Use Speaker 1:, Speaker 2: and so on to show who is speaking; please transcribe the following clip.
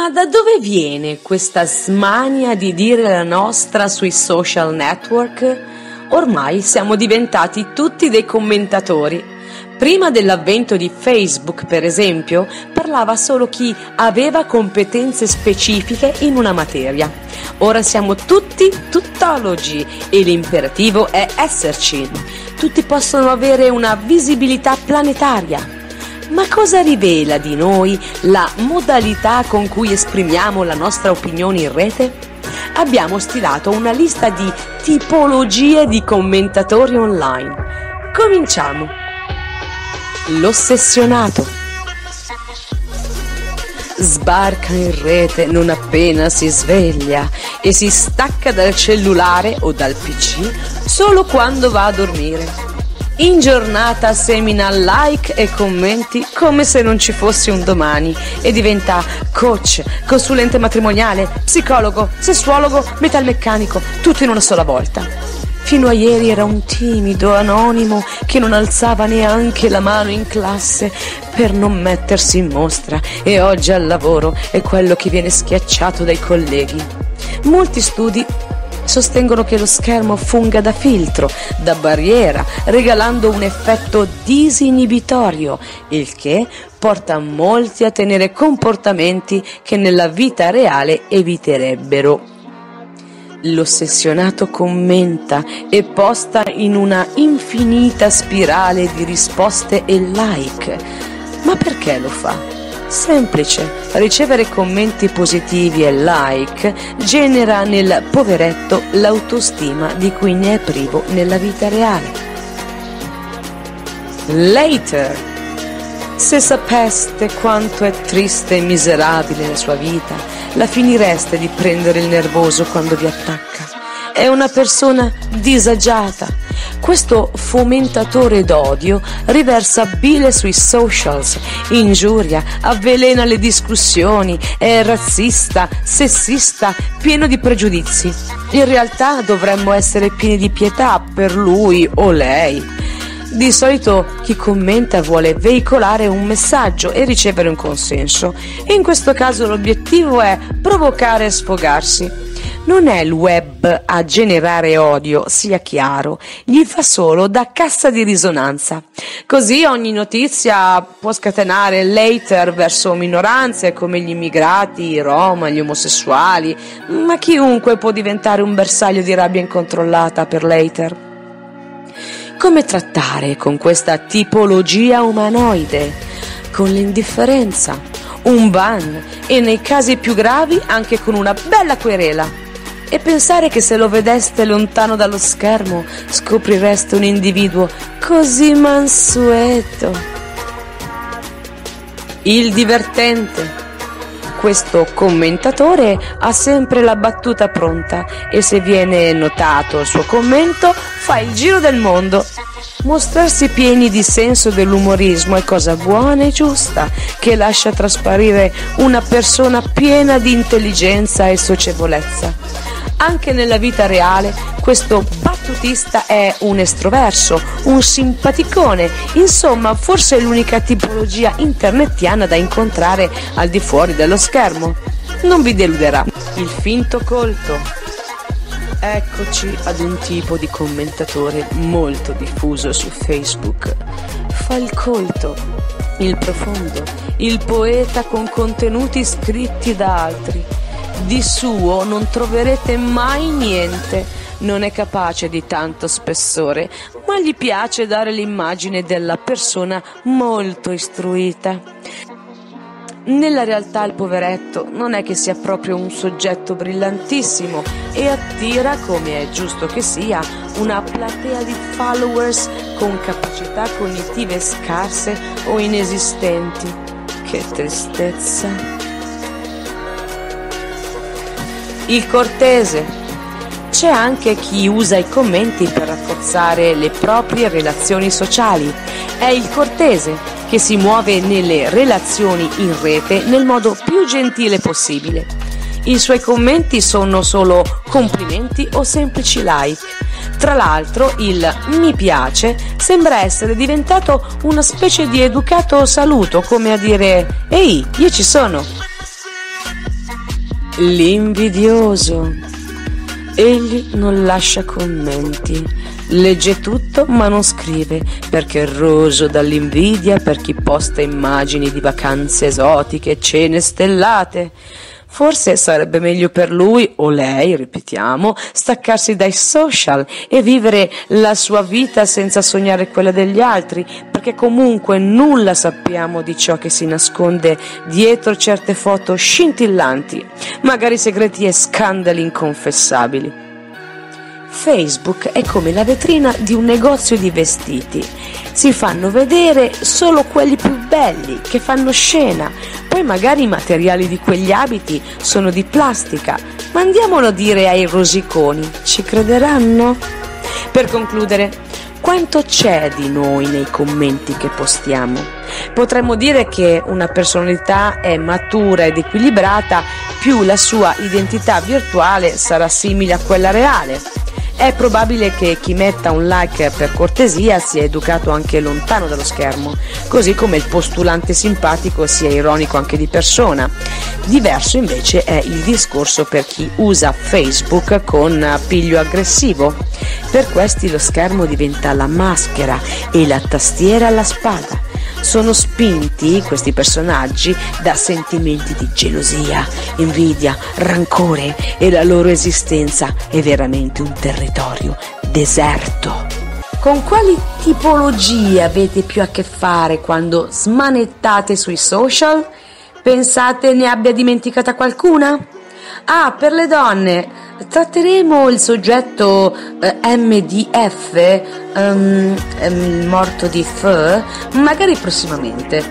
Speaker 1: Ma da dove viene questa smania di dire la nostra sui social network? Ormai siamo diventati tutti dei commentatori. Prima dell'avvento di Facebook, per esempio, parlava solo chi aveva competenze specifiche in una materia. Ora siamo tutti tuttologi e l'imperativo è esserci. Tutti possono avere una visibilità planetaria ma cosa rivela di noi la modalità con cui esprimiamo la nostra opinione in rete? Abbiamo stilato una lista di tipologie di commentatori online. Cominciamo. L'ossessionato. Sbarca in rete non appena si sveglia e si stacca dal cellulare o dal PC solo quando va a dormire in giornata semina like e commenti come se non ci fosse un domani e diventa coach, consulente matrimoniale, psicologo, sessuologo, metalmeccanico, tutto in una sola volta. Fino a ieri era un timido anonimo che non alzava neanche la mano in classe per non mettersi in mostra e oggi al lavoro è quello che viene schiacciato dai colleghi. Molti studi sostengono che lo schermo funga da filtro, da barriera, regalando un effetto disinibitorio, il che porta molti a tenere comportamenti che nella vita reale eviterebbero. L'ossessionato commenta e posta in una infinita spirale di risposte e like. Ma perché lo fa? Semplice, ricevere commenti positivi e like genera nel poveretto l'autostima di cui ne è privo nella vita reale. Later. Se sapeste quanto è triste e miserabile la sua vita, la finireste di prendere il nervoso quando vi attacca. È una persona disagiata, questo fomentatore d'odio riversa bile sui socials, ingiuria, avvelena le discussioni, è razzista, sessista, pieno di pregiudizi. In realtà dovremmo essere pieni di pietà per lui o lei. Di solito chi commenta vuole veicolare un messaggio e ricevere un consenso. In questo caso l'obiettivo è provocare e sfogarsi. Non è il web a generare odio, sia chiaro, gli fa solo da cassa di risonanza. Così ogni notizia può scatenare later verso minoranze come gli immigrati, i Roma, gli omosessuali, ma chiunque può diventare un bersaglio di rabbia incontrollata per later. Come trattare con questa tipologia umanoide? Con l'indifferenza, un ban e nei casi più gravi anche con una bella querela e pensare che se lo vedeste lontano dallo schermo scoprireste un individuo così mansueto. Il divertente. Questo commentatore ha sempre la battuta pronta e se viene notato il suo commento fa il giro del mondo. Mostrarsi pieni di senso dell'umorismo è cosa buona e giusta, che lascia trasparire una persona piena di intelligenza e socievolezza. Anche nella vita reale questo battutista è un estroverso, un simpaticone, insomma forse è l'unica tipologia internettiana da incontrare al di fuori dello schermo. Non vi deluderà. Il finto colto. Eccoci ad un tipo di commentatore molto diffuso su Facebook. Fa il colto, il profondo, il poeta con contenuti scritti da altri di suo non troverete mai niente. Non è capace di tanto spessore, ma gli piace dare l'immagine della persona molto istruita. Nella realtà il poveretto non è che sia proprio un soggetto brillantissimo e attira, come è giusto che sia, una platea di followers con capacità cognitive scarse o inesistenti. Che tristezza! Il cortese. C'è anche chi usa i commenti per rafforzare le proprie relazioni sociali. È il cortese che si muove nelle relazioni in rete nel modo più gentile possibile. I suoi commenti sono solo complimenti o semplici like. Tra l'altro il mi piace sembra essere diventato una specie di educato saluto, come a dire ehi, io ci sono. L'invidioso. Egli non lascia commenti, legge tutto ma non scrive perché è roso dall'invidia per chi posta immagini di vacanze esotiche, cene stellate. Forse sarebbe meglio per lui o lei, ripetiamo, staccarsi dai social e vivere la sua vita senza sognare quella degli altri, perché comunque nulla sappiamo di ciò che si nasconde dietro certe foto scintillanti, magari segreti e scandali inconfessabili. Facebook è come la vetrina di un negozio di vestiti. Si fanno vedere solo quelli più belli, che fanno scena. Poi magari i materiali di quegli abiti sono di plastica. Ma andiamolo a dire ai rosiconi, ci crederanno? Per concludere, quanto c'è di noi nei commenti che postiamo? Potremmo dire che una personalità è matura ed equilibrata più la sua identità virtuale sarà simile a quella reale è probabile che chi metta un like per cortesia sia educato anche lontano dallo schermo, così come il postulante simpatico sia ironico anche di persona. Diverso invece è il discorso per chi usa Facebook con piglio aggressivo. Per questi lo schermo diventa la maschera e la tastiera la spada sono spinti questi personaggi da sentimenti di gelosia, invidia, rancore e la loro esistenza è veramente un territorio deserto. Con quali tipologie avete più a che fare quando smanettate sui social? Pensate ne abbia dimenticata qualcuna? Ah, per le donne, tratteremo il soggetto eh, MDF, um, um, morto di F, magari prossimamente.